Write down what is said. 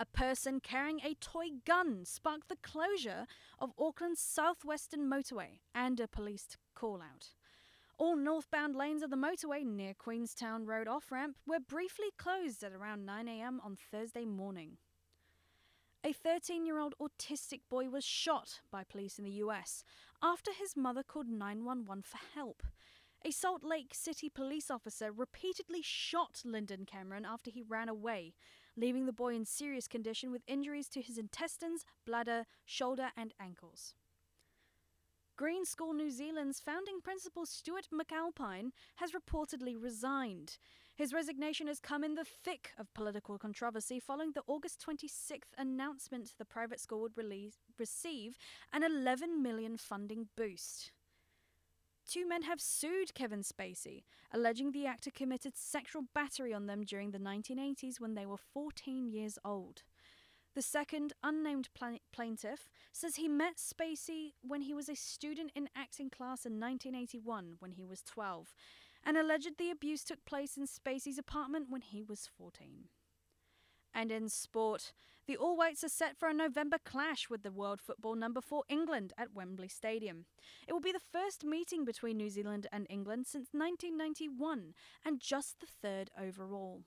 A person carrying a toy gun sparked the closure of Auckland's southwestern motorway and a police call out. All northbound lanes of the motorway near Queenstown Road off ramp were briefly closed at around 9am on Thursday morning. A 13 year old autistic boy was shot by police in the US after his mother called 911 for help. A Salt Lake City police officer repeatedly shot Linden Cameron after he ran away, leaving the boy in serious condition with injuries to his intestines, bladder, shoulder, and ankles. Green School New Zealand's founding principal Stuart McAlpine has reportedly resigned. His resignation has come in the thick of political controversy following the August 26th announcement the private school would release, receive an 11 million funding boost. Two men have sued Kevin Spacey, alleging the actor committed sexual battery on them during the 1980s when they were 14 years old. The second, unnamed plaintiff, says he met Spacey when he was a student in acting class in 1981 when he was 12, and alleged the abuse took place in Spacey's apartment when he was 14. And in sport, the All Whites are set for a November clash with the world football number 4 England at Wembley Stadium. It will be the first meeting between New Zealand and England since 1991 and just the third overall.